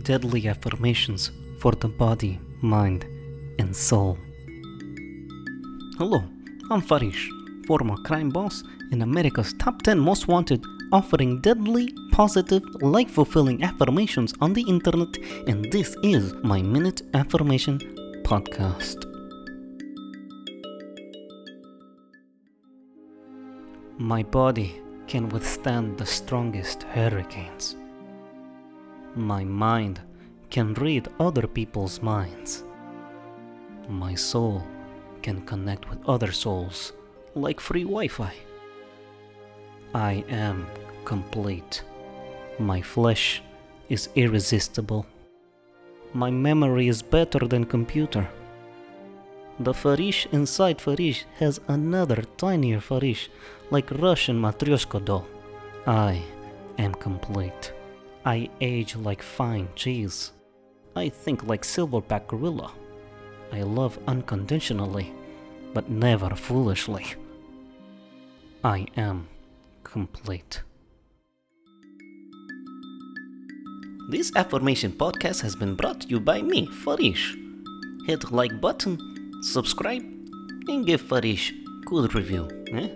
deadly affirmations for the body, mind, and soul. Hello, I'm Farish, former crime boss and America's top 10 most wanted, offering deadly, positive, life fulfilling affirmations on the internet, and this is my Minute Affirmation Podcast. My body can withstand the strongest hurricanes. My mind can read other people's minds. My soul can connect with other souls like free Wi Fi. I am complete. My flesh is irresistible. My memory is better than computer. The Farish inside Farish has another tinier Farish, like Russian Matryoshka doll. I am complete. I age like fine cheese. I think like silverback gorilla. I love unconditionally, but never foolishly. I am complete. This affirmation podcast has been brought to you by me, Farish. Hit like button, subscribe, and give Farish good review. Eh?